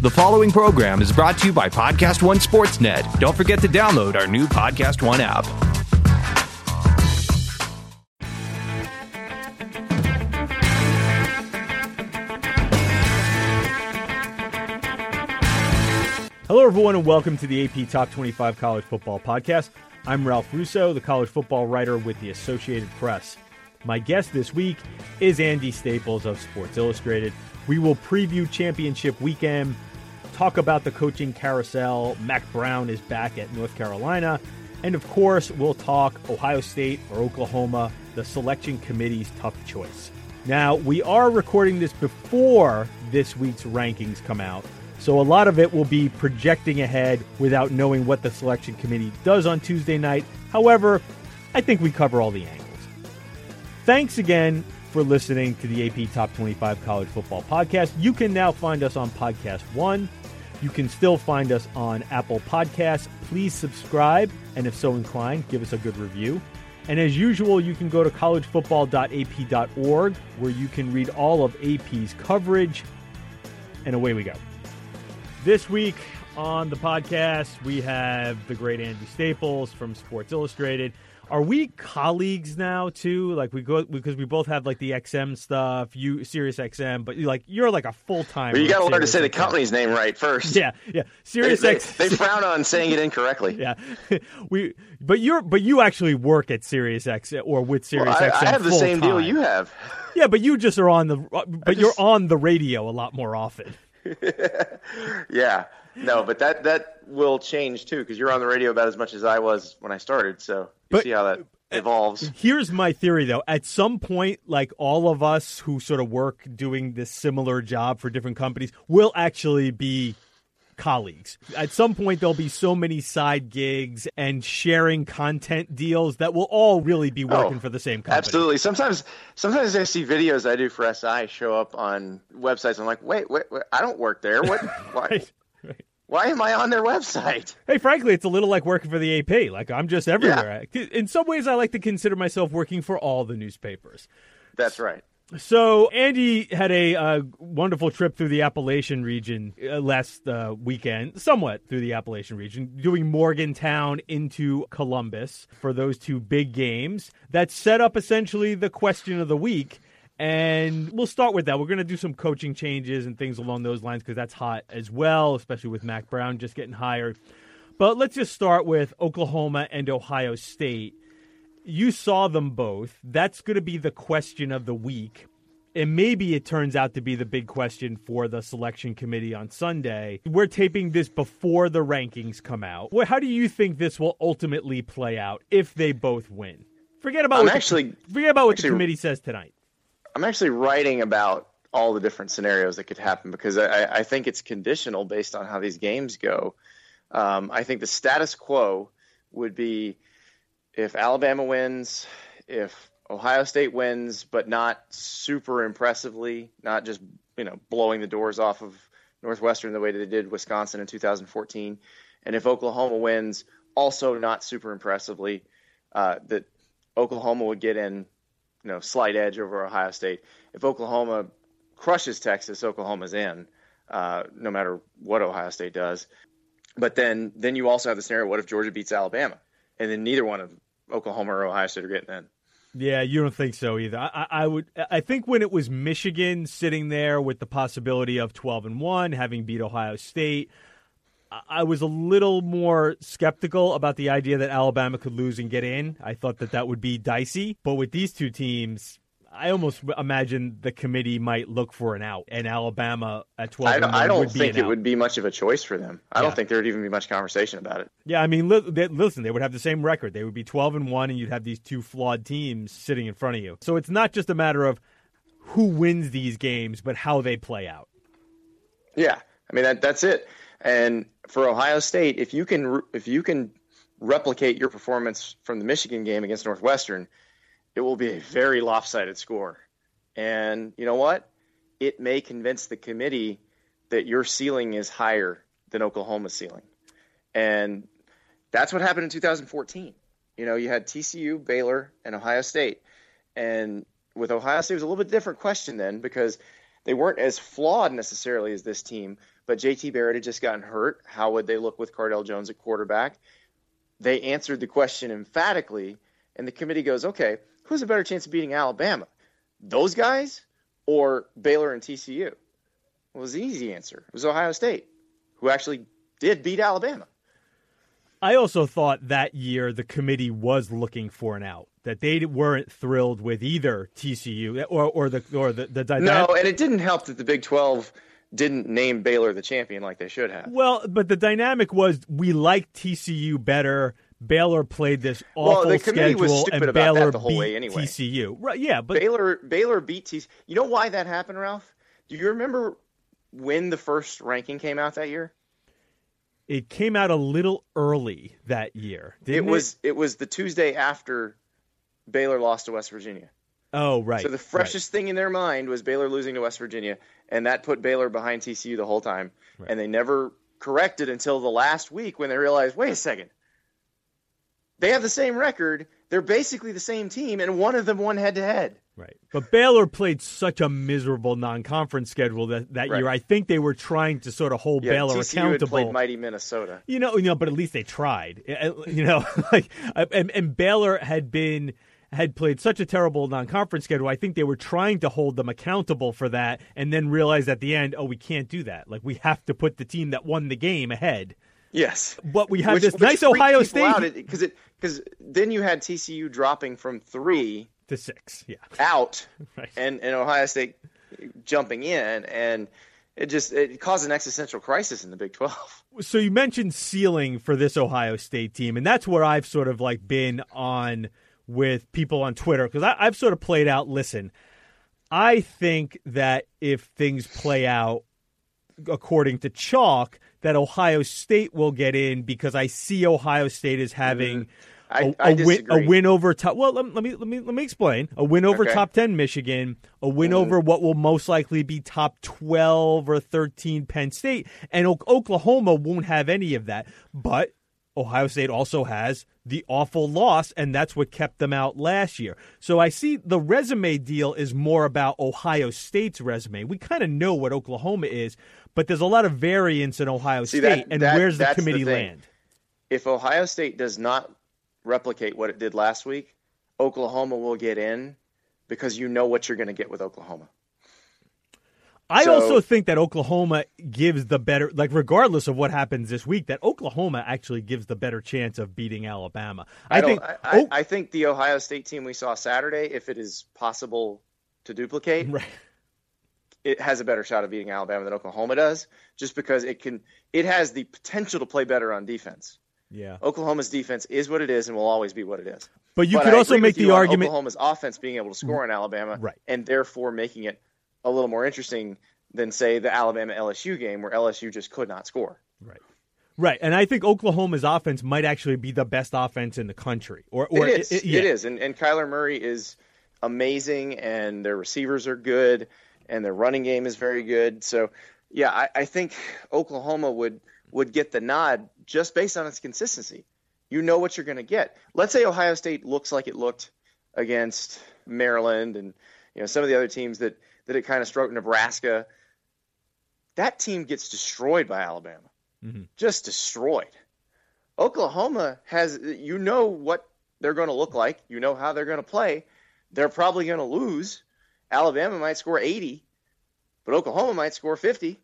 The following program is brought to you by Podcast One Sportsnet. Don't forget to download our new Podcast One app. Hello, everyone, and welcome to the AP Top 25 College Football Podcast. I'm Ralph Russo, the college football writer with the Associated Press. My guest this week is Andy Staples of Sports Illustrated. We will preview championship weekend, talk about the coaching carousel. Mack Brown is back at North Carolina. And of course, we'll talk Ohio State or Oklahoma, the selection committee's tough choice. Now, we are recording this before this week's rankings come out. So a lot of it will be projecting ahead without knowing what the selection committee does on Tuesday night. However, I think we cover all the angles. Thanks again for listening to the AP Top 25 College Football Podcast. You can now find us on Podcast One. You can still find us on Apple Podcasts. Please subscribe, and if so inclined, give us a good review. And as usual, you can go to collegefootball.ap.org where you can read all of AP's coverage. And away we go. This week on the podcast, we have the great Andy Staples from Sports Illustrated. Are we colleagues now too? Like we go because we both have like the XM stuff, you Sirius XM, but like you're like a full time. Well, you got to learn to say the company's name right first. Yeah, yeah. Sirius they, X. They, they frown on saying it incorrectly. yeah, we. But you're but you actually work at Sirius X or with Sirius well, I, XM. I have the same time. deal you have. Yeah, but you just are on the but just, you're on the radio a lot more often. yeah. No, but that that will change too because you're on the radio about as much as I was when I started. So you but, see how that uh, evolves. Here's my theory though. At some point, like all of us who sort of work doing this similar job for different companies will actually be colleagues. At some point, there'll be so many side gigs and sharing content deals that we'll all really be oh, working oh, for the same company. Absolutely. Sometimes, sometimes I see videos I do for SI show up on websites. I'm like, wait, wait, wait I don't work there. What? Why? Why am I on their website? Hey, frankly, it's a little like working for the AP. Like I'm just everywhere. Yeah. In some ways, I like to consider myself working for all the newspapers. That's right. So Andy had a uh, wonderful trip through the Appalachian region uh, last uh, weekend, somewhat through the Appalachian region, doing Morgantown into Columbus for those two big games that set up essentially the question of the week. And we'll start with that. We're going to do some coaching changes and things along those lines because that's hot as well, especially with Mack Brown just getting hired. But let's just start with Oklahoma and Ohio State you saw them both. That's going to be the question of the week. And maybe it turns out to be the big question for the selection committee on Sunday. We're taping this before the rankings come out. How do you think this will ultimately play out if they both win? Forget about I'm what actually the, forget about what actually, the committee says tonight. I'm actually writing about all the different scenarios that could happen because I, I think it's conditional based on how these games go. Um, I think the status quo would be if Alabama wins, if Ohio State wins, but not super impressively, not just you know blowing the doors off of Northwestern the way that they did Wisconsin in 2014, and if Oklahoma wins, also not super impressively, uh, that Oklahoma would get in, you know, slight edge over Ohio State. If Oklahoma crushes Texas, Oklahoma's in, uh, no matter what Ohio State does. But then, then you also have the scenario: what if Georgia beats Alabama? and then neither one of Oklahoma or Ohio State are getting in. Yeah, you don't think so either. I, I, would. I think when it was Michigan sitting there with the possibility of twelve and one, having beat Ohio State, I was a little more skeptical about the idea that Alabama could lose and get in. I thought that that would be dicey. But with these two teams, I almost imagine the committee might look for an out, and Alabama at twelve. I don't, I don't think it out. would be much of a choice for them. I yeah. don't think there would even be much conversation about it. Yeah, I mean, li- they, listen, they would have the same record. They would be twelve and one, and you'd have these two flawed teams sitting in front of you. So it's not just a matter of who wins these games, but how they play out. Yeah, I mean that that's it. And for Ohio State, if you can if you can replicate your performance from the Michigan game against Northwestern it will be a very lopsided score. And you know what? It may convince the committee that your ceiling is higher than Oklahoma's ceiling. And that's what happened in 2014. You know, you had TCU, Baylor, and Ohio State. And with Ohio State, it was a little bit different question then because they weren't as flawed necessarily as this team, but JT Barrett had just gotten hurt. How would they look with Cardale Jones at quarterback? They answered the question emphatically, and the committee goes, okay, who's a better chance of beating Alabama? Those guys or Baylor and TCU? Well, it was the easy answer. It was Ohio State, who actually did beat Alabama. I also thought that year the committee was looking for an out. That they weren't thrilled with either TCU or, or the or the, the no, and it didn't help that the Big Twelve didn't name Baylor the champion like they should have. Well, but the dynamic was we liked TCU better. Baylor played this awful well, the schedule, was stupid and about Baylor that the whole beat way anyway. TCU. Right? Yeah, but Baylor Baylor beat TCU. You know why that happened, Ralph? Do you remember when the first ranking came out that year? It came out a little early that year. it was it? it was the Tuesday after Baylor lost to West Virginia. Oh, right. So the freshest right. thing in their mind was Baylor losing to West Virginia, and that put Baylor behind TCU the whole time. Right. And they never corrected until the last week when they realized, wait a second, they have the same record. They're basically the same team, and one of them won head to head. Right. But Baylor played such a miserable non-conference schedule that, that right. year. I think they were trying to sort of hold yeah, Baylor TCU accountable. Had played mighty Minnesota. You know, you know, but at least they tried. Eh, eh, you know, like and, and Baylor had been had played such a terrible non-conference schedule. I think they were trying to hold them accountable for that, and then realized at the end, oh, we can't do that. Like we have to put the team that won the game ahead. Yes, but we have which, this which nice Ohio State because it because then you had TCU dropping from three to six, yeah, out, right. and and Ohio State jumping in, and it just it caused an existential crisis in the Big Twelve. So you mentioned ceiling for this Ohio State team, and that's where I've sort of like been on with people on Twitter because I've sort of played out. Listen, I think that if things play out according to chalk, that Ohio State will get in because I see Ohio State as having. Mm-hmm I, a, win, a win over top. Well, let, let, me let me let me explain. A win over okay. top ten Michigan, a win mm. over what will most likely be top twelve or thirteen Penn State, and o- Oklahoma won't have any of that. But Ohio State also has the awful loss, and that's what kept them out last year. So I see the resume deal is more about Ohio State's resume. We kind of know what Oklahoma is, but there's a lot of variance in Ohio see, State, that, and that, where's the committee the land? If Ohio State does not replicate what it did last week, Oklahoma will get in because you know what you're going to get with Oklahoma. I so, also think that Oklahoma gives the better, like regardless of what happens this week, that Oklahoma actually gives the better chance of beating Alabama. I, I think. I, I, I, think the Ohio State team we saw Saturday, if it is possible to duplicate, right. it has a better shot of beating Alabama than Oklahoma does, just because it can. It has the potential to play better on defense. Yeah. Oklahoma's defense is what it is and will always be what it is. But you but could also make the argument Oklahoma's offense being able to score mm-hmm. in Alabama, right. and therefore making it a little more interesting than say the Alabama LSU game where LSU just could not score. Right. Right, and I think Oklahoma's offense might actually be the best offense in the country. Or, or it is, it, yeah. it is, and and Kyler Murray is amazing, and their receivers are good, and their running game is very good. So, yeah, I, I think Oklahoma would would get the nod just based on its consistency. You know what you're going to get. Let's say Ohio State looks like it looked against Maryland and you know some of the other teams that that it kind of stroked Nebraska. That team gets destroyed by Alabama. Mm-hmm. Just destroyed. Oklahoma has you know what they're going to look like. You know how they're going to play. They're probably going to lose. Alabama might score 80, but Oklahoma might score 50.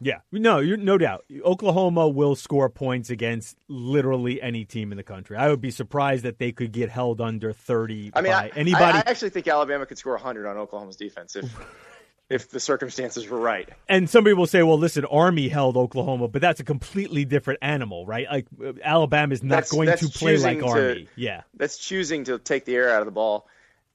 Yeah, no, no doubt. Oklahoma will score points against literally any team in the country. I would be surprised that they could get held under thirty. I mean, by I, anybody. I, I actually think Alabama could score hundred on Oklahoma's defense if if the circumstances were right. And somebody will say, "Well, listen, Army held Oklahoma, but that's a completely different animal, right? Like Alabama is not that's, going that's to play like to, Army. Yeah, that's choosing to take the air out of the ball.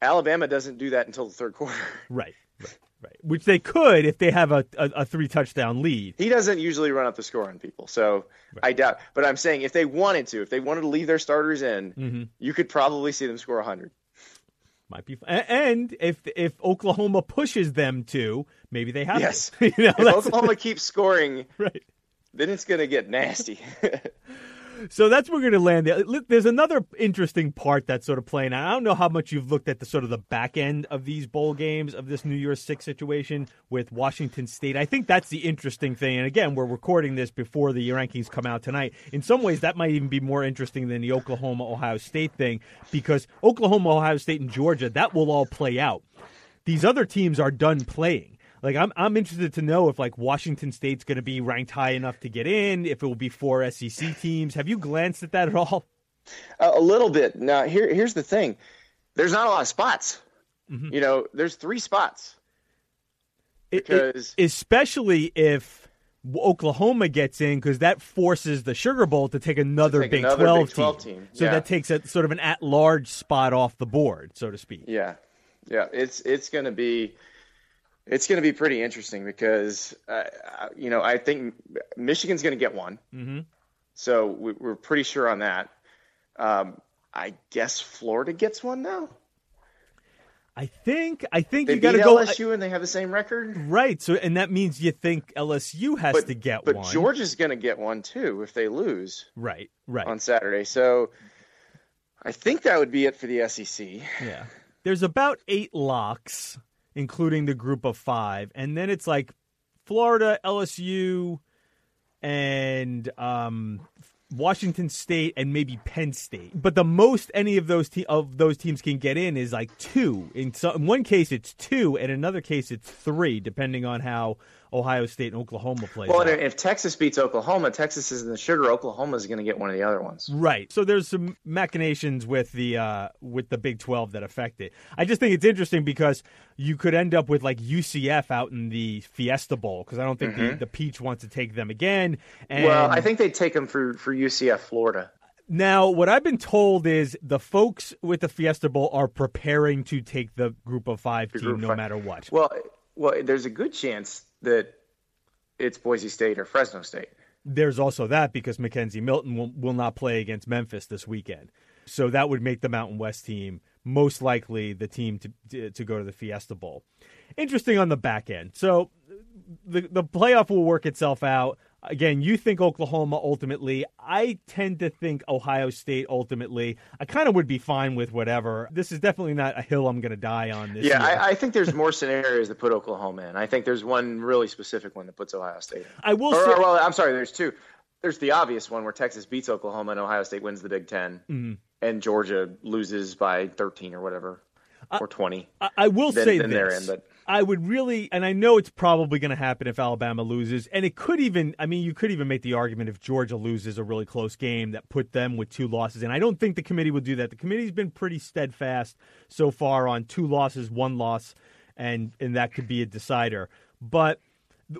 Alabama doesn't do that until the third quarter. Right. Right. Right. Which they could if they have a, a, a, three touchdown lead. He doesn't usually run up the score on people, so right. I doubt. But I'm saying if they wanted to, if they wanted to leave their starters in, mm-hmm. you could probably see them score 100. Might be, and if if Oklahoma pushes them to, maybe they have. Yes, you know, if Oklahoma keeps scoring, right, then it's going to get nasty. So that's where we're going to land. there. There's another interesting part that's sort of playing out. I don't know how much you've looked at the sort of the back end of these bowl games of this New Year's Six situation with Washington State. I think that's the interesting thing. And again, we're recording this before the rankings come out tonight. In some ways, that might even be more interesting than the Oklahoma Ohio State thing because Oklahoma, Ohio State, and Georgia that will all play out. These other teams are done playing. Like I'm, I'm interested to know if like Washington State's going to be ranked high enough to get in. If it will be four SEC teams. Have you glanced at that at all? A little bit. Now here, here's the thing. There's not a lot of spots. Mm-hmm. You know, there's three spots. Because it, it, especially if Oklahoma gets in, because that forces the Sugar Bowl to take another, take Big, another 12 Big 12 team. team. So that takes a sort of an at-large spot off the board, so to speak. Yeah, yeah. It's it's going to be it's going to be pretty interesting because, uh, you know, I think Michigan's going to get one. Mm-hmm. So we, are pretty sure on that. Um, I guess Florida gets one now. I think I think they you got to go LSU and they have the same record, right? So and that means you think LSU has but, to get but one. But Georgia's going to get one too if they lose, right? Right on Saturday. So I think that would be it for the SEC. Yeah, there's about eight locks including the group of five, and then it's like Florida, LSU, and um, Washington State and maybe Penn State. But the most any of those te- of those teams can get in is like two. In, so, in one case, it's two, and another case, it's three, depending on how Ohio State and Oklahoma play. Well, if Texas beats Oklahoma, Texas is in the sugar. Oklahoma is going to get one of the other ones. Right. So there's some machinations with the uh, with the Big Twelve that affect it. I just think it's interesting because you could end up with like UCF out in the Fiesta Bowl because I don't think mm-hmm. the, the Peach wants to take them again. And well, I think they'd take them for for UCF Florida. Now, what I've been told is the folks with the Fiesta Bowl are preparing to take the Group of Five the team no five. matter what. Well, well, there's a good chance that it's Boise State or Fresno State. There's also that because McKenzie Milton will, will not play against Memphis this weekend. So that would make the Mountain West team most likely the team to, to go to the Fiesta Bowl. Interesting on the back end. So the the playoff will work itself out again, you think Oklahoma ultimately. I tend to think Ohio State ultimately. I kind of would be fine with whatever. This is definitely not a hill I'm going to die on. This yeah, I, I, think there's more scenarios that put Oklahoma in. I think there's one really specific one that puts Ohio State in. I will or, say, or, well, I'm sorry, there's two. There's the obvious one where Texas beats Oklahoma and Ohio State wins the Big 10 mm-hmm. and Georgia loses by 13 or whatever, or 20. I, I will then, say then this. In, I would really, and I know it's probably going to happen if Alabama loses, and it could even, I mean, you could even make the argument if Georgia loses a really close game that put them with two losses. And I don't think the committee would do that. The committee's been pretty steadfast so far on two losses, one loss, and and that could be a decider. But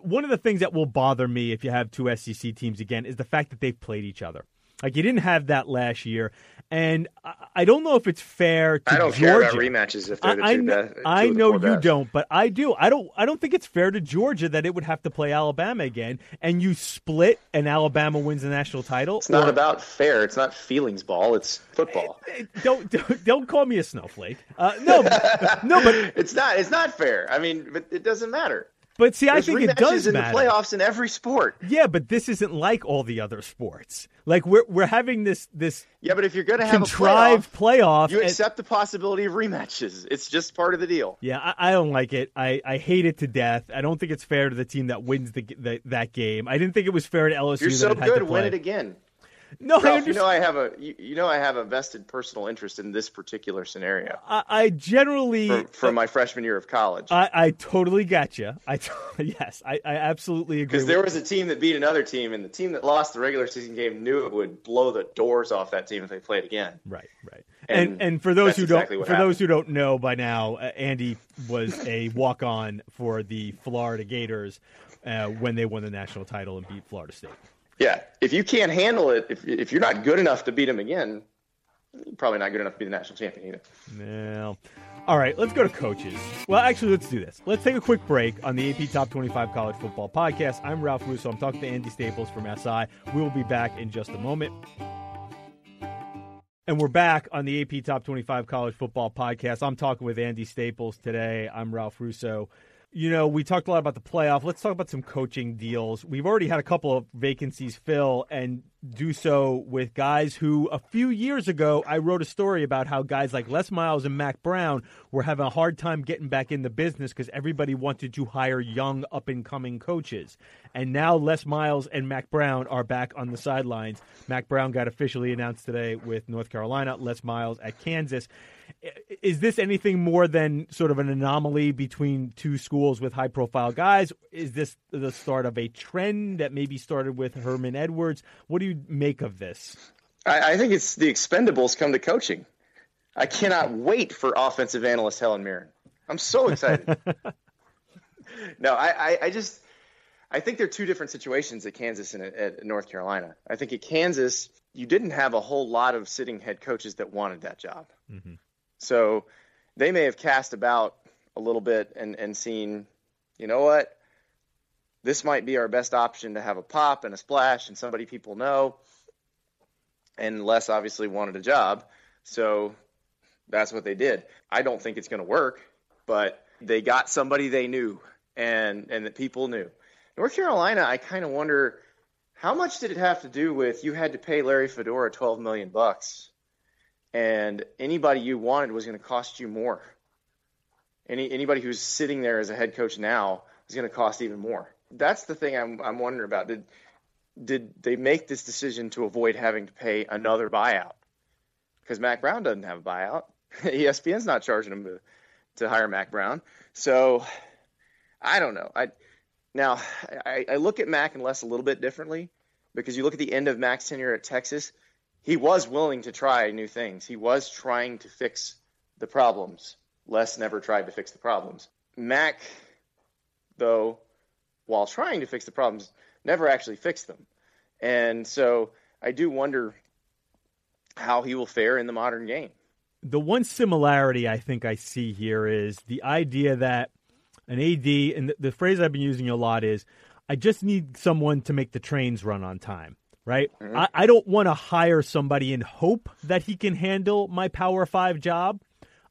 one of the things that will bother me if you have two SEC teams again is the fact that they've played each other. Like you didn't have that last year, and I don't know if it's fair to I don't Georgia. care about rematches if they're the I, two I, best. I know you best. don't, but I do. I don't. I don't think it's fair to Georgia that it would have to play Alabama again, and you split, and Alabama wins the national title. It's not about fair. It's not feelings ball. It's football. Eh, eh, don't don't, don't call me a snowflake. Uh, no, no, but it's not. It's not fair. I mean, but it doesn't matter. But see, I think it does in matter. the playoffs in every sport. Yeah, but this isn't like all the other sports. Like we're we're having this this yeah, but if you're going to have contrived a playoff, playoff, you accept the possibility of rematches. It's just part of the deal. Yeah, I, I, don't like it. I, I hate it to death. I don't think it's fair to the team that wins the, the that game. I didn't think it was fair to LSU. You're so good, win it again. No, Ralph, you know I have a you, you, know I have a vested personal interest in this particular scenario. I, I generally from, from uh, my freshman year of college. I, I totally got you. I yes, I, I absolutely agree. Because there was a team that beat another team, and the team that lost the regular season game knew it would blow the doors off that team if they played again. Right, right. And and, and for those who don't for those who don't know by now, uh, Andy was a walk on for the Florida Gators uh, when they won the national title and beat Florida State. Yeah, if you can't handle it, if if you're not good enough to beat them again, probably not good enough to be the national champion either. No. all right, let's go to coaches. Well, actually, let's do this. Let's take a quick break on the AP Top 25 College Football Podcast. I'm Ralph Russo. I'm talking to Andy Staples from SI. We will be back in just a moment. And we're back on the AP Top 25 College Football Podcast. I'm talking with Andy Staples today. I'm Ralph Russo you know, we talked a lot about the playoff. Let's talk about some coaching deals. We've already had a couple of vacancies fill, and do so with guys who a few years ago I wrote a story about how guys like Les Miles and Mack Brown were having a hard time getting back in the business because everybody wanted to hire young up and coming coaches. And now Les Miles and Mack Brown are back on the sidelines. Mack Brown got officially announced today with North Carolina, Les Miles at Kansas. Is this anything more than sort of an anomaly between two schools with high profile guys? Is this the start of a trend that maybe started with Herman Edwards? What do you make of this? I, I think it's the expendables come to coaching. I cannot wait for offensive analyst Helen Mirren. I'm so excited. no, I, I, I, just I think there are two different situations at Kansas and at, at North Carolina. I think at Kansas you didn't have a whole lot of sitting head coaches that wanted that job. Mm-hmm. So they may have cast about a little bit and, and seen, you know what, this might be our best option to have a pop and a splash and somebody people know. And Les obviously wanted a job. So that's what they did. I don't think it's going to work, but they got somebody they knew and, and that people knew. North Carolina, I kind of wonder how much did it have to do with you had to pay Larry Fedora 12 million bucks and anybody you wanted was going to cost you more. Any anybody who's sitting there as a head coach now is going to cost even more. That's the thing I'm I'm wondering about. Did did they make this decision to avoid having to pay another buyout? Because Mack Brown doesn't have a buyout. ESPN's not charging him to, to hire Mack Brown. So I don't know. I now I, I look at Mack and Les a little bit differently because you look at the end of Mack's tenure at Texas he was willing to try new things. He was trying to fix the problems. Les never tried to fix the problems. Mack, though, while trying to fix the problems, never actually fixed them. And so I do wonder how he will fare in the modern game. The one similarity I think I see here is the idea that an AD, and the, the phrase I've been using a lot is, I just need someone to make the trains run on time right? Mm-hmm. I, I don't want to hire somebody and hope that he can handle my Power Five job.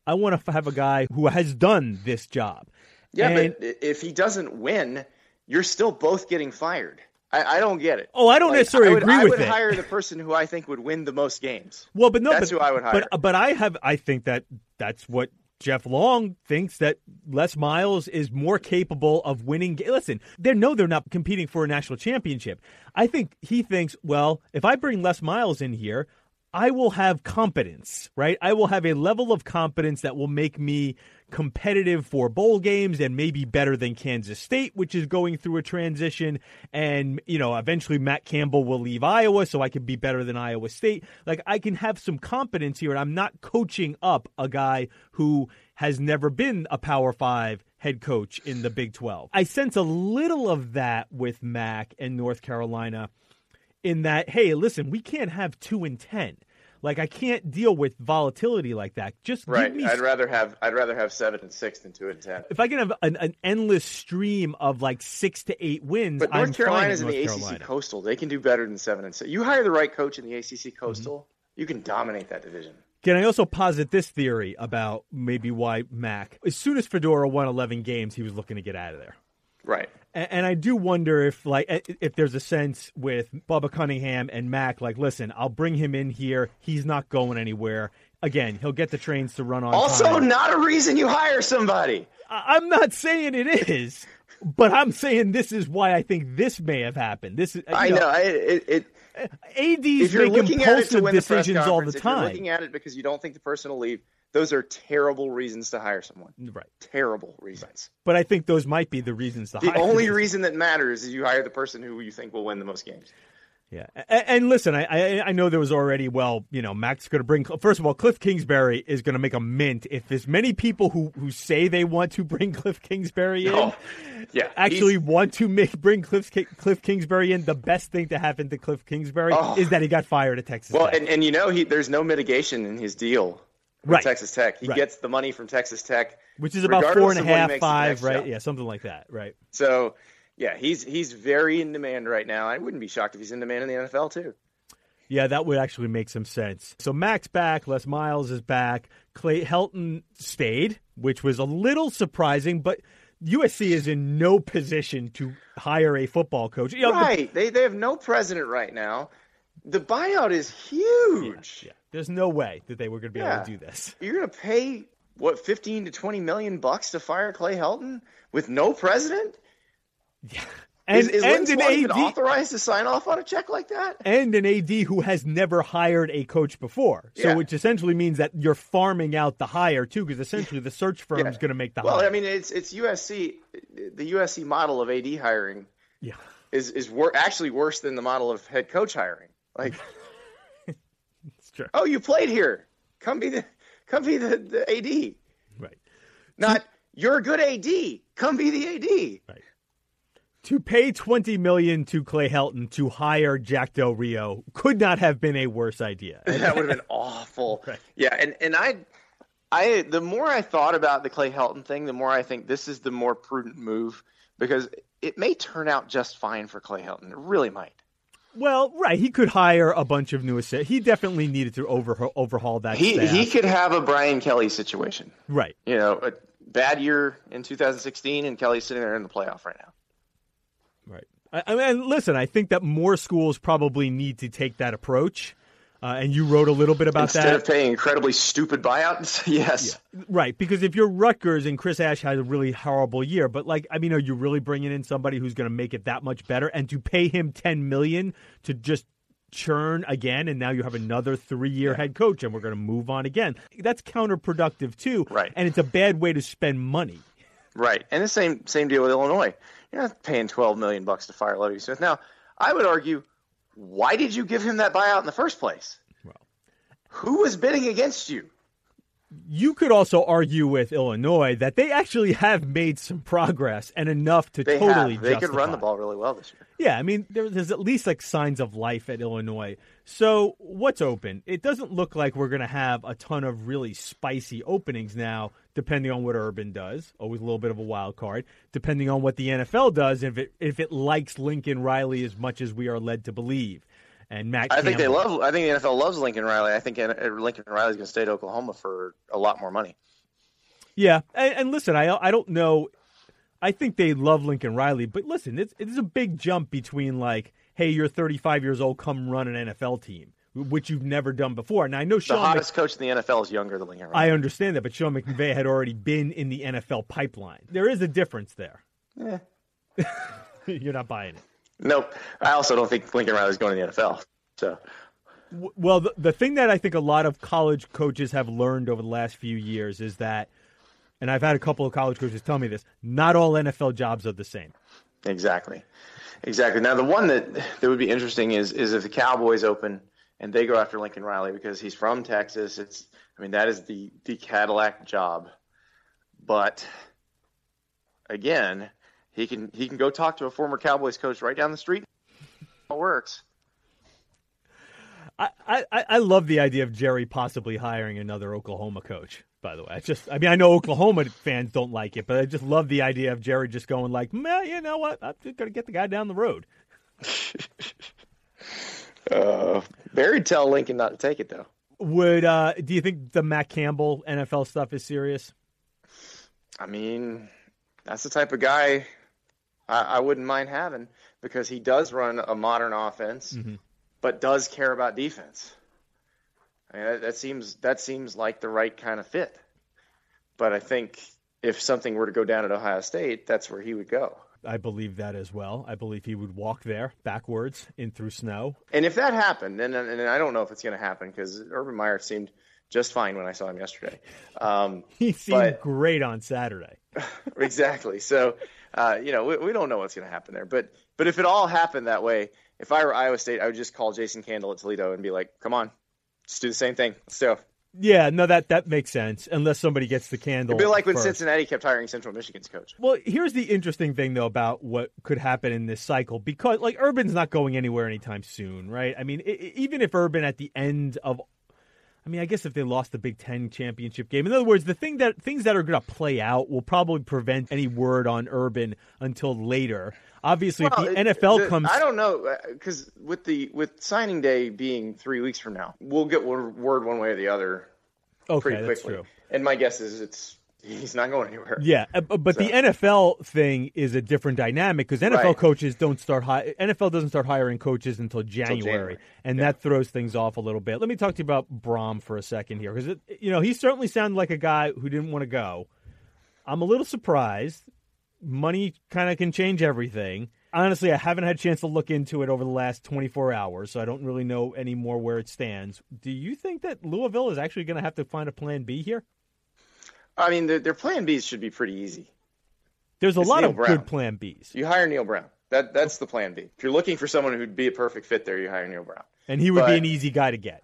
I want to have a guy who has done this job. Yeah, and, but if he doesn't win, you're still both getting fired. I, I don't get it. Oh, I don't like, necessarily I would, agree I with it. I would hire the person who I think would win the most games. Well, but no, that's but, who I would hire. But, but I have, I think that that's what Jeff Long thinks that Les Miles is more capable of winning. Listen, they know they're not competing for a national championship. I think he thinks, well, if I bring Les Miles in here, I will have competence, right? I will have a level of competence that will make me competitive for bowl games and maybe better than Kansas State, which is going through a transition. And, you know, eventually Matt Campbell will leave Iowa, so I can be better than Iowa State. Like, I can have some competence here, and I'm not coaching up a guy who has never been a Power Five head coach in the Big 12. I sense a little of that with Mack and North Carolina in that, hey, listen, we can't have two and 10. Like I can't deal with volatility like that. Just right. Me... I'd rather have I'd rather have seven and six than two and ten. If I can have an, an endless stream of like six to eight wins, but North Carolina is in the Carolina. ACC Coastal. They can do better than seven and six. You hire the right coach in the ACC Coastal, mm-hmm. you can dominate that division. Can I also posit this theory about maybe why Mack, as soon as Fedora won 11 games, he was looking to get out of there. Right. And, and, I do wonder if like if there's a sense with Bubba Cunningham and Mack, like, listen, I'll bring him in here. He's not going anywhere. Again, he'll get the trains to run on. Also, time. not a reason you hire somebody. I, I'm not saying it is, but I'm saying this is why I think this may have happened. This is. I know, know it, it ADs make impulsive decisions all the time. If you're looking at it because you don't think the person will leave, those are terrible reasons to hire someone. Right. Terrible reasons. Right. But I think those might be the reasons to the hire. The only reason that matters is you hire the person who you think will win the most games. Yeah, and, and listen, I, I, I know there was already well, you know, Mack's going to bring. First of all, Cliff Kingsbury is going to make a mint if as many people who who say they want to bring Cliff Kingsbury in, oh, yeah, actually want to make bring Cliff Cliff Kingsbury in. The best thing to happen to Cliff Kingsbury oh. is that he got fired at Texas. Well, Tech. and, and you know, he there's no mitigation in his deal right. Texas Tech. He right. gets the money from Texas Tech, which is about four and a half, five, right? Job. Yeah, something like that, right? So, yeah, he's he's very in demand right now. I wouldn't be shocked if he's in demand in the NFL too. Yeah, that would actually make some sense. So Mack's back, Les Miles is back, Clay Helton stayed, which was a little surprising, but USC is in no position to hire a football coach. You know, right. The, they they have no president right now. the buyout is huge. Yeah, there's no way that they were going to be Yeah. able to do this. You're going to pay what 15 to 20 million bucks to fire Clay Helton with no president? Yeah, and is is and an Swann even AD authorized to sign off on a check like that? and an AD who has never hired a coach before. So, Yeah. which essentially means that you're farming out the hire too, because essentially the search firm is going to make the Well, hire. I mean, it's it's USC. The USC model of AD hiring yeah, is is wor- actually worse than the model of head coach hiring. Like, true. oh, you played here, come be the come be the, the AD. Right. Not you're a good AD, come be the AD. Right. To pay twenty million to Clay Helton to hire Jack Del Rio could not have been a worse idea. that would have been awful. Right. Yeah, and and I, I the more I thought about the Clay Helton thing, the more I think this is the more prudent move because it may turn out just fine for Clay Helton. It really might. Well, right, he could hire a bunch of new assistants. He definitely needed to overhaul, overhaul that. He staff. he could have a Brian Kelly situation. right. You know, a bad year in 2016, and Kelly's sitting there in the playoff right now. Right. I, I mean, listen, I think that more schools probably need to take that approach. Uh, and you wrote a little bit about Instead that. Instead of paying incredibly stupid buyouts, yes. Right, because if you're Rutgers and Chris Ash had a really horrible year, but like I mean, are you really bringing in somebody who's going to make it that much better? And to pay him ten million to just churn again, and now you have another three-year head coach, and we're going to move on again. That's counterproductive too, Right. And it's a bad way to spend money. Right, and the same same deal with Illinois. You're not paying 12 million bucks to fire Lovie Smith. Now, I would argue, why did you give him that buyout in the first place? Well. Who was bidding against you? You could also argue with Illinois that they actually have made some progress and enough to They totally have. They could run the ball really well this year. Yeah, I mean, there, there's at least like signs of life at Illinois. So what's open? It doesn't look like we're going to have a ton of really spicy openings now, depending on what Urban does. Always a little bit of a wild card, depending on what the NFL does, if it if it likes Lincoln Riley as much as we are led to believe. And Matt, I think they love. I think the NFL loves Lincoln Riley. I think Lincoln Riley's going to stay at Oklahoma for a lot more money. Yeah, and, and listen, I I don't know. I think they love Lincoln Riley, but listen, it's it's a big jump between like, hey, you're 35 years old, come run an NFL team, which you've never done before. Now I know The Sean. Mc- hottest coach in the NFL is younger than Lincoln I understand that, but Sean McVay had already been in the NFL pipeline. There is a difference there. Eh. You're not buying it. Nope. I also don't think Lincoln Riley's going to the NFL. So Well, the, the thing that I think a lot of college coaches have learned over the last few years is that, and I've had a couple of college coaches tell me this, not all NFL jobs are the same. Exactly, exactly. Now the one that that would be interesting is is if the Cowboys open and they go after Lincoln Riley because he's from Texas. It's I mean that is the the Cadillac job, but again he can he can go talk to a former Cowboys coach right down the street. It works. I, I, I love the idea of Jerry possibly hiring another Oklahoma coach. By the way, I just I mean I know Oklahoma fans don't like it, but I just love the idea of Jerry just going like, man, you know what? I'm just gonna get the guy down the road. Uh, Barry'd tell Lincoln not to take it though. Would uh, do you think the Matt Campbell NFL stuff is serious? I mean, that's the type of guy I, I wouldn't mind having because he does run a modern offense, but does care about defense. I mean, that, that seems that seems like the right kind of fit. But I think if something were to go down at Ohio State, that's where he would go. I believe that as well. I believe he would walk there backwards in through snow. And if that happened, and, and I don't know if it's going to happen because Urban Meyer seemed just fine when I saw him yesterday. Um, He seemed But- great on Saturday. exactly. So, uh, you know, we, we don't know what's going to happen there. But but if it all happened that way, if I were Iowa State, I would just call Jason Candle at Toledo and be like, "Come on, let's do the same thing. Let's do." it." Yeah, no, that that makes sense. Unless somebody gets the candle. It'd be like when first. Cincinnati kept hiring Central Michigan's coach. Well, here's the interesting thing though about what could happen in this cycle because like Urban's not going anywhere anytime soon, right? I mean, i i- even if Urban at the end of I mean, I guess if they lost the Big 10 championship game. In other words, the thing that things that are going to play out will probably prevent any word on Urban until later. Obviously, Well, if it- the NFL the- comes I don't know uh, because with the with signing day being three weeks from now, we'll get word word one way or the other Okay, pretty that's quickly. true. And my guess is it's He's not going anywhere. Yeah, uh, but so. the NFL thing is a different dynamic because NFL right. coaches don't start hi- NFL doesn't start hiring coaches until January, January. and yeah. that throws things off a little bit. Let me talk to you about Brohm for a second here because you know he certainly sounded like a guy who didn't want to go. I'm a little surprised. Money kind of can change everything. Honestly, I haven't had a chance to look into it over the last 24 hours, so I don't really know anymore where it stands. Do you think that Louisville is actually going to have to find a plan B here? I mean, their, their plan Bs should be pretty easy. There's a it's lot Neal of Brown. good plan Bs. You hire Neal Brown. That that's the plan B. If you're looking for someone who'd be a perfect fit there, you hire Neal Brown. And he would but, be an easy guy to get.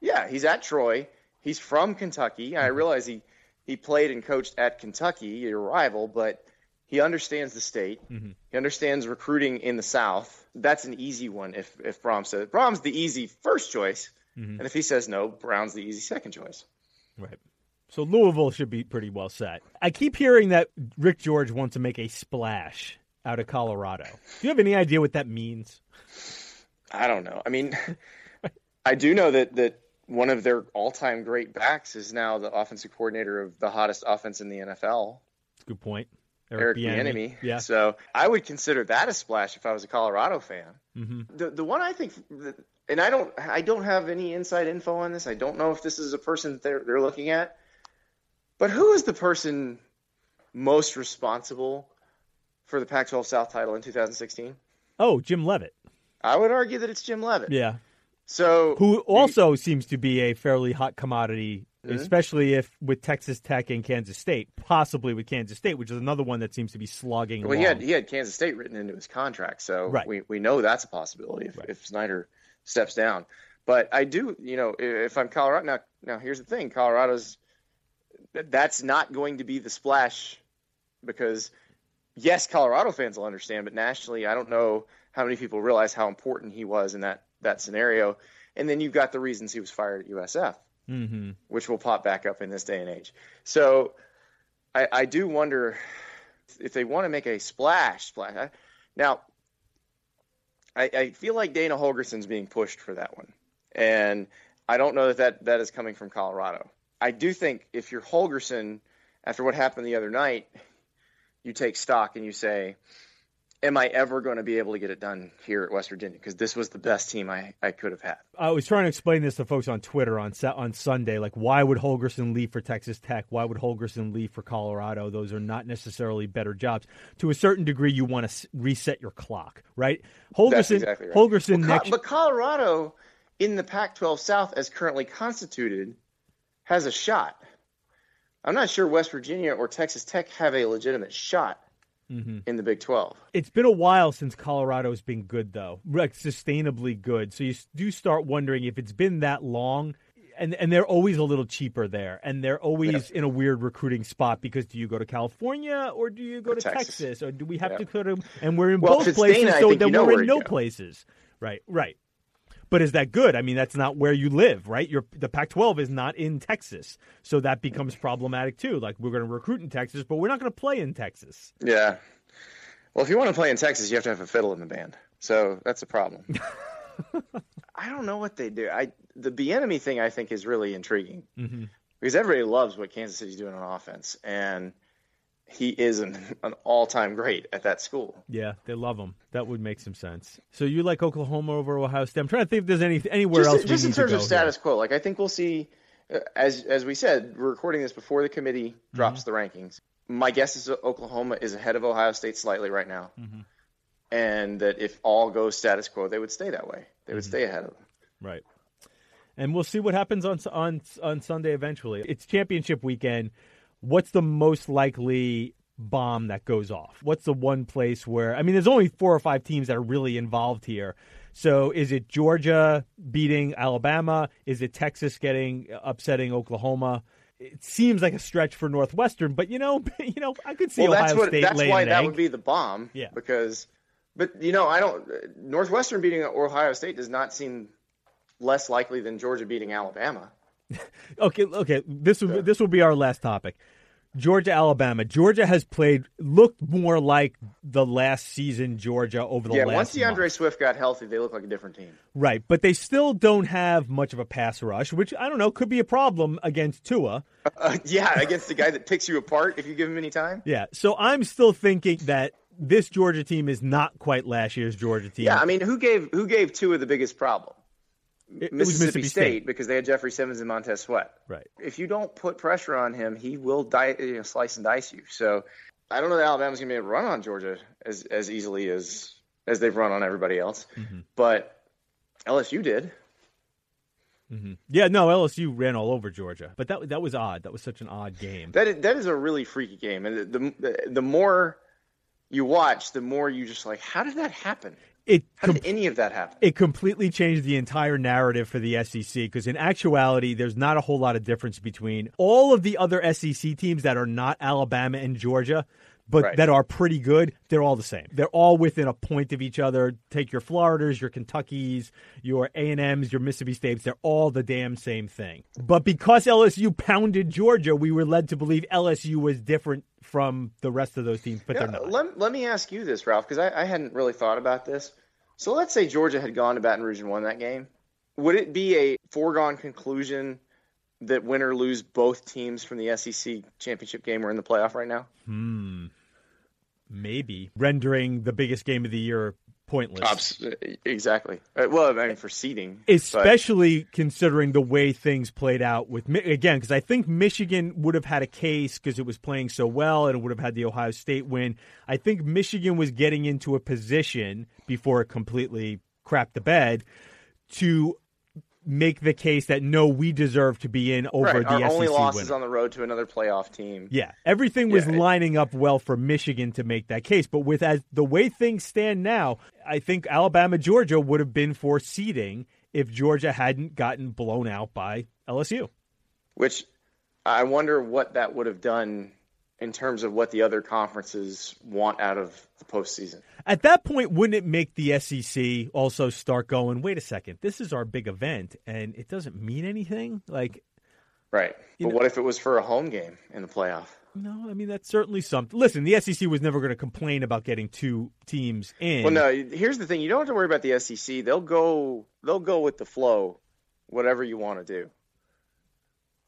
Yeah, he's at Troy. He's from Kentucky. I mm-hmm. realize he he played and coached at Kentucky, your rival, but he understands the state. Mm-hmm. He understands recruiting in the South. That's an easy one. If if Brohm says Brohm's the easy first choice, mm-hmm. and if he says no, Brown's the easy second choice. Right. So Louisville should be pretty well set. I keep hearing that Rick George wants to make a splash out of Colorado. Do you have any idea what that means? I don't know. I mean, I do know that that one of their all-time great backs is now the offensive coordinator of the hottest offense in the NFL. Good point. Eric, Eric Bieniemy. Yeah. So I would consider that a splash if I was a Colorado fan. Mm-hmm. The the one I think, and I don't I don't have any inside info on this. I don't know if this is a person they're they're looking at. But who is the person most responsible for the Pac 12 South title in 2016? Oh, Jim Leavitt. I would argue that it's Jim Leavitt. Yeah. So who also the, seems to be a fairly hot commodity, mm-hmm. especially if with Texas Tech and Kansas State, possibly with Kansas State, which is another one that seems to be slogging. Well, along. he had he had Kansas State written into his contract, so right. we we know that's a possibility if, right. if Snyder steps down. But I do, you know, if I'm Colorado now, now here's the thing: Colorado's that's not going to be the splash because yes, Colorado fans will understand, but nationally, I don't know how many people realize how important he was in that that scenario. And then you've got the reasons he was fired at USF, mm-hmm. which will pop back up in this day and age. So I, I do wonder if they want to make a splash. Splash now. I, I feel like Dana Holgorsen's being pushed for that one, and I don't know that that, that is coming from Colorado. I do think if you're Holgorsen, after what happened the other night, you take stock and you say, am I ever going to be able to get it done here at West Virginia? Because this was the best team I, I could have had. I was trying to explain this to folks on Twitter on on Sunday. Like, why would Holgorsen leave for Texas Tech? Why would Holgorsen leave for Colorado? Those are not necessarily better jobs. To a certain degree, you want to reset your clock, right? Holgorsen, exactly right. Holgorsen well, next. But Colorado in the Pac-12 South, as currently constituted, has a shot. I'm not sure West Virginia or Texas Tech have a legitimate shot mm-hmm. in the Big 12. It's been a while since Colorado's been good, though, like sustainably good. So you do start wondering if it's been that long. And, and they're always a little cheaper there, and they're always in a weird recruiting spot because do you go to California or do you go or to Texas. Texas. or do we have to go to? And we're in well, both places, Dana, so then we're in no go. places. Right, right. But is that good? I mean, that's not where you live, right? You're, the Pac-12 is not in Texas, so that becomes problematic too. Like we're going to recruit in Texas, but we're not going to play in Texas. Yeah. Well, if you want to play in Texas, you have to have a fiddle in the band. So that's a problem. I don't know what they do. I the Bieniemy thing I think is really intriguing mm-hmm. because everybody loves what Kansas City's doing on offense, and he is an, an all-time great at that school. Yeah, they love him. That would make some sense. So you like Oklahoma over Ohio State? I'm trying to think if there's any anywhere just, else. Just in terms of status here. quo, like I think we'll see. Uh, as as we said, we're recording this before the committee drops mm-hmm. the rankings. My guess is Oklahoma is ahead of Ohio State slightly right now, mm-hmm. and that if all goes status quo, they would stay that way. They would mm-hmm. stay ahead of them. Right. And we'll see what happens on on on Sunday eventually. It's championship weekend what's the most likely bomb that goes off? What's the one place where I mean there's only four or five teams that are really involved here. So is it Georgia beating Alabama? Is it Texas getting upsetting Oklahoma? It seems like a stretch for Northwestern, but you know, you know, I could see well, Ohio that's what, State That's why that egg. would be the bomb. Yeah, because, but you know, I don't. Northwestern beating Ohio State does not seem less likely than Georgia beating Alabama. okay, okay. This will, this will be our last topic. Georgia, Alabama. Georgia has played looked more like the last season Georgia over the last. yeah, last. once D'Andre month. Swift got healthy, they look like a different team. Right, but they still don't have much of a pass rush, which I don't know could be a problem against Tua. Uh, yeah, against the guy that picks you apart if you give him any time. Yeah, so I'm still thinking that this Georgia team is not quite last year's Georgia team. Yeah, I mean, who gave who gave Tua the biggest problem? Mississippi, Mississippi State, State. because they had Jeffrey Simmons and Montez Sweat. Right. If you don't put pressure on him, he will die, you know, slice and dice you. So I don't know that Alabama's going to be able to run on Georgia as as easily as as they've run on everybody else, Mm-hmm. but LSU did. Yeah, no, LSU ran all over Georgia, but that that was odd. That was such an odd game. That is, that is a really freaky game, and the, the the more you watch, the more you just like, how did that happen? It How com- did any of that happen? it completely changed the entire narrative for the SEC because in actuality, there's not a whole lot of difference between all of the other SEC teams that are not Alabama and Georgia, but Right. that are pretty good. They're all the same. They're all within a point of each other. Take your Floridas, your Kentuckys, your A and M's, your Mississippi States. They're all the damn same thing. But because LSU pounded Georgia, we were led to believe LSU was different from the rest of those teams, but Yeah, they're not. let, let me ask you this, Ralph, because I, I hadn't really thought about this. So let's say Georgia had gone to Baton Rouge and won that game. Would it be a foregone conclusion that win or lose both teams from the SEC championship game are in the playoff right now? Hmm. Maybe rendering the biggest game of the year pointless. exactly. Uh, Well, I mean, for seeding. but- especially considering the way things played out with again because I think Michigan would have had a case because it was playing so well and it would have had the Ohio State win. I think Michigan was getting into a position before it completely crapped the bed to make the case that no, we deserve to be in over right, the our SEC only loss is on the road to another playoff team. Yeah, everything was Yeah. lining up well for Michigan to make that case. But with as the way things stand now, I think Alabama Georgia would have been for seeding if Georgia hadn't gotten blown out by LSU. Which I wonder what that would have done in terms of what the other conferences want out of the postseason. At that point, wouldn't it make the SEC also start going, wait a second, this is our big event and it doesn't mean anything? Like, Right. But know- what if it was for a home game in the playoff? no, I mean, that's certainly something. Listen, the SEC was never going to complain about getting two teams in. Well, no. Here's the thing: you don't have to worry about the SEC. They'll go. They'll go with the flow, whatever you want to do.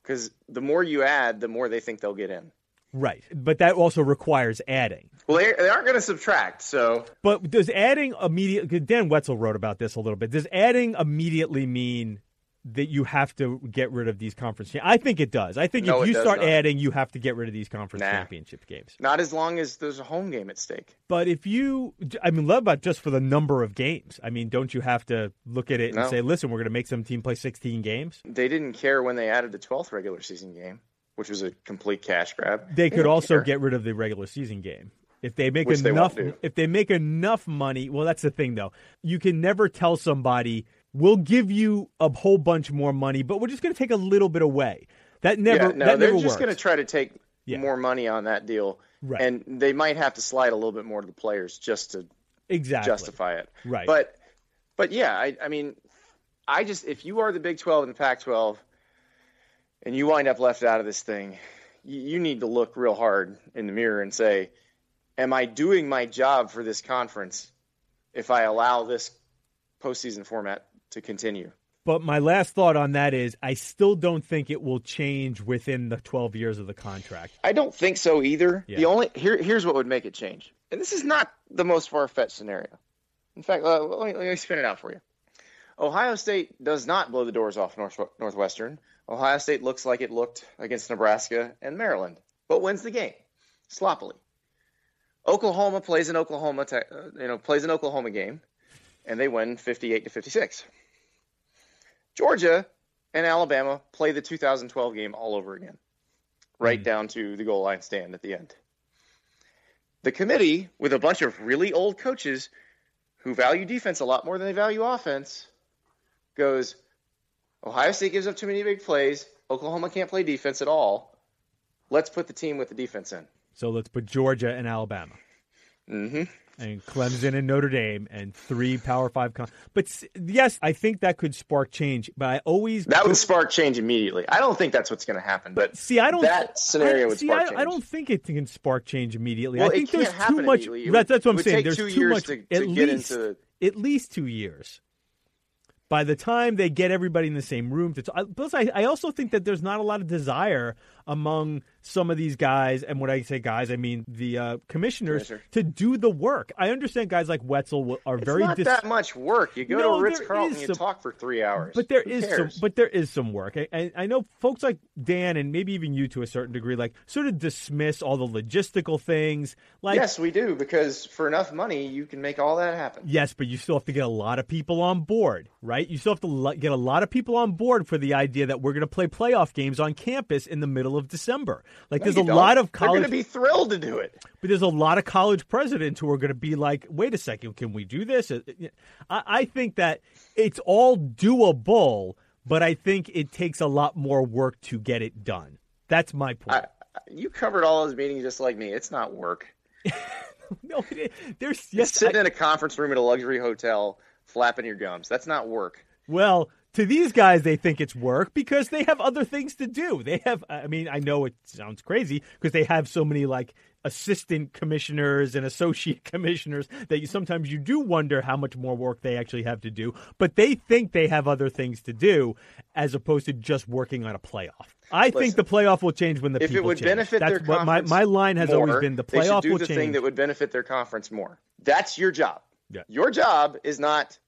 Because the more you add, the more they think they'll get in. Right. But that also requires adding. Well, they, they aren't going to subtract. So But does adding immediately? Dan Wetzel wrote about this a little bit. Does adding immediately mean that you have to get rid of these conference? cha- I think it does. I think No, if you start not. adding, you have to get rid of these conference Nah. championship games. not as long as there's a home game at stake. But if you, I mean, love about just for the number of games. I mean, don't you have to look at it and say, listen, we're going to make some team play 16 games? They didn't care when they added the 12th regular season game, which was a complete cash grab. They could also care. get rid of the regular season game. If they make Which enough, won't if they make enough money, well, that's the thing though. You can never tell somebody we'll give you a whole bunch more money, but we're just going to take a little bit away. That never, yeah, no, that they're never just going to try to take Yeah. more money on that deal, Right. and they might have to slide a little bit more to the players just to exactly justify it. Right. But but yeah, I, I mean, I just if you are the Big 12 and the Pac-12, and you wind up left out of this thing, you, you need to look real hard in the mirror and say, "Am I doing my job for this conference if I allow this postseason format to continue?" But my last thought on that is, I still don't think it will change within the 12 years of the contract. I don't think so either. Yeah. The only here here's what would make it change, and this is not the most far fetched scenario. In fact, uh, let, me, let me spin it out for you. Ohio State does not blow the doors off North, Northwestern. Ohio State looks like it looked against Nebraska and Maryland, but wins the game sloppily. Oklahoma plays an Oklahoma, te- uh, you know, plays an Oklahoma game, and they win 58 to 56. Georgia and Alabama play the 2012 game all over again, right down to the goal line stand at the end. The committee, with a bunch of really old coaches who value defense a lot more than they value offense, goes, Ohio State gives up too many big plays. Oklahoma can't play defense at all. Let's put the team with the defense in. So let's put Georgia and Alabama. hmm and Clemson and Notre Dame and three Power Five. Con- but yes, I think that could spark change. But I always that would spark change immediately. I don't think that's what's going to happen. But see, I don't that scenario I, would see, spark I, change. I don't think it can spark change immediately. Well, I think there's too much. That's, that's what I'm saying. There's too much. to- at to least into at least two years. By the time they get everybody in the same room, to t- plus I, I also think that there's not a lot of desire among some of these guys, and when I say guys, I mean the uh, commissioners, Commissioner. to do the work. I understand guys like Wetzel are It's very not dis- that much work. You go No, to Ritz Carlton, you talk for three hours. But there Who is some, but there is some work. I, I, I know folks like Dan and maybe even you to a certain degree, like sort of dismiss all the logistical things. Like yes, we do because for enough money, you can make all that happen. Yes, but you still have to get a lot of people on board, right? You still have to get a lot of people on board for the idea that we're going to play playoff games on campus in the middle of December. Like, No, there's a don't. lot of college. They're going to be thrilled to do it. but there's a lot of college presidents who are going to be like, "Wait a second, can we do this?" Uh, I, I think that it's all doable, but I think it takes a lot more work to get it done. That's my point. I, you covered all those meetings just like me. It's not work. no, it, there's yes, Sitting I- in a conference room at a luxury hotel, flapping your gums. That's not work. Well, to these guys, they think it's work because they have other things to do. They have, I mean, I know it sounds crazy because they have so many like assistant commissioners and associate commissioners that you sometimes you do wonder how much more work they actually have to do. But they think they have other things to do as opposed to just working on a playoff. I think the playoff will change when the if people it would change. benefit That's their what my conference my line has more, always been. The playoff they should do will the change. thing that would benefit their conference more. That's your job. Yeah. Your job is not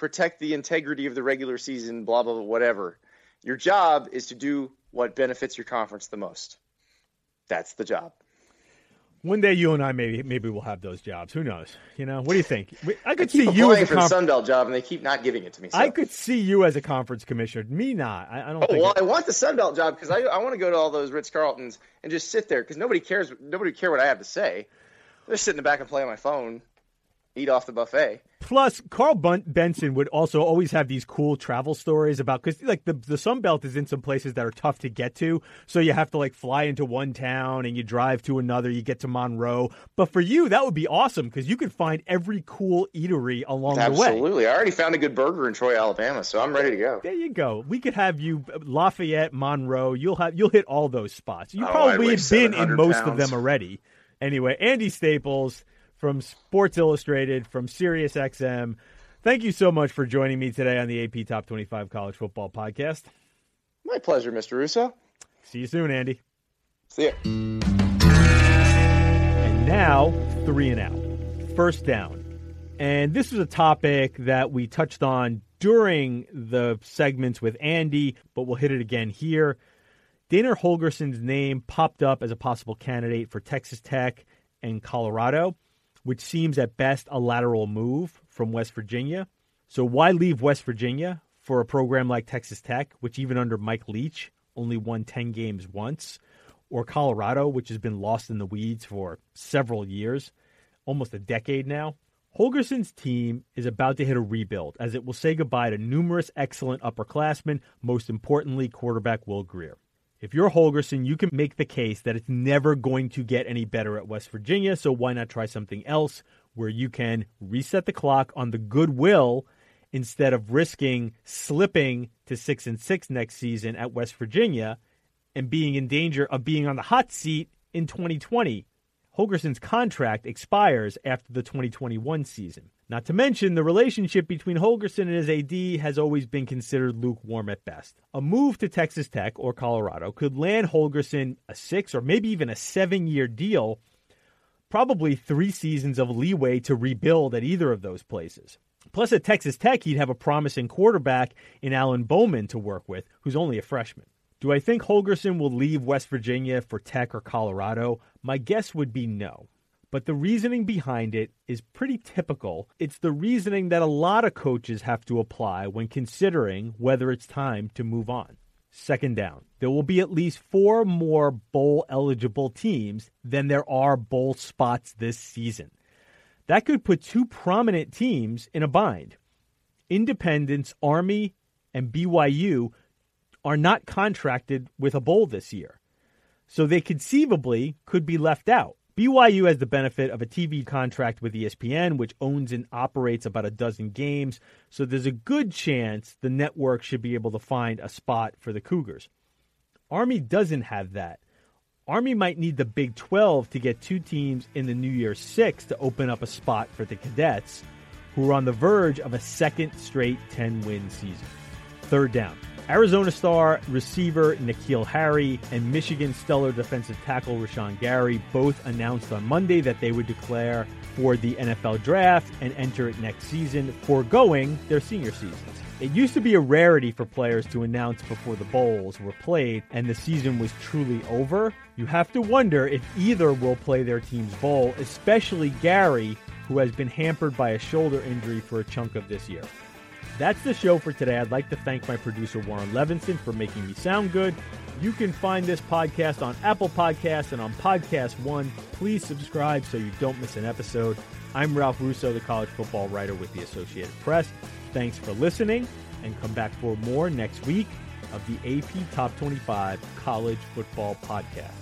protect the integrity of the regular season, blah blah blah, whatever. Your job is to do what benefits your conference the most. That's the job. One day, you and I maybe maybe we'll have those jobs. Who knows? You know, what do you think? I I could keep see you as a for the. Sun Belt job, and they keep not giving it to me. So. I could see you as a conference commissioner. Me not. I, I don't Oh think. well, it- I want the Sun Belt job because I, I want to go to all those Ritz Carltons and just sit there because nobody cares. Nobody care what I have to say. They're sitting in the back and playing my phone, eat off the buffet. Plus, Karl Bun- Benson would also always have these cool travel stories about because like the the Sun Belt is in some places that are tough to get to, so you have to like fly into one town and you drive to another. You get to Monroe, but for you that would be awesome because you could find every cool eatery along the way. Absolutely, I already found a good burger in Troy, Alabama, so I'm ready to go. There you go. We could have you uh, Lafayette, Monroe. You'll have you'll hit all those spots. You Oh, probably have been in 700 most of them already. Anyway, Andy Staples from Sports Illustrated from Sirius XM. Thank you so much for joining me today on the AP Top 25 College Football Podcast. My pleasure, Mr. Russo. See you soon, Andy. See ya. And now, three and out. First down. And this was a topic that we touched on during the segments with Andy, but we'll hit it again here. Dana Holgorsen's name popped up as a possible candidate for Texas Tech and Colorado, which seems at best a lateral move from West Virginia. So why leave West Virginia for a program like Texas Tech, which even under Mike Leach only won 10 games once, or Colorado, which has been lost in the weeds for several years, almost a decade now? Holgorsen's team is about to hit a rebuild as it will say goodbye to numerous excellent upperclassmen, most importantly, quarterback Will Grier. If you're Holgorsen, you can make the case that it's never going to get any better at West Virginia, so why not try something else where you can reset the clock on the goodwill instead of risking slipping to 6 and 6 next season at West Virginia and being in danger of being on the hot seat in 2020. Holgorsen's contract expires after the 2021 season. Not to mention, the relationship between Holgorsen and his AD has always been considered lukewarm at best. A move to Texas Tech or Colorado could land Holgorsen a six or maybe even a seven year deal, probably three seasons of leeway to rebuild at either of those places. Plus, at Texas Tech, he'd have a promising quarterback in Alan Bowman to work with, who's only a freshman. Do I think Holgorsen will leave West Virginia for Tech or Colorado? My guess would be no. But the reasoning behind it is pretty typical. It's the reasoning that a lot of coaches have to apply when considering whether it's time to move on. Second down. There will be at least four more bowl eligible teams than there are bowl spots this season. That could put two prominent teams in a bind. Independence, Army, and BYU are not contracted with a bowl this year. So they conceivably could be left out BYU has the benefit of a TV contract with ESPN, which owns and operates about a dozen games, so there's a good chance the network should be able to find a spot for the Cougars. Army doesn't have that. Army might need the Big 12 to get two teams in the New Year Six to open up a spot for the Cadets, who are on the verge of a second straight 10 win season. Third down. Arizona star receiver N'Keal Harry and Michigan stellar defensive tackle Rashan Gary both announced on Monday that they would declare for the NFL draft and enter it next season, foregoing their senior seasons. It used to be a rarity for players to announce before the bowls were played and the season was truly over. You have to wonder if either will play their team's bowl, especially Gary, who has been hampered by a shoulder injury for a chunk of this year. That's the show for today. I'd like to thank my producer Warren Levinson for making me sound good. You can find this podcast on Apple Podcasts and on Podcast One. Please subscribe so you don't miss an episode. I'm Ralph Russo, the college football writer with the Associated Press. Thanks for listening, and come back for more next week of the AP Top 25 College Football Podcast.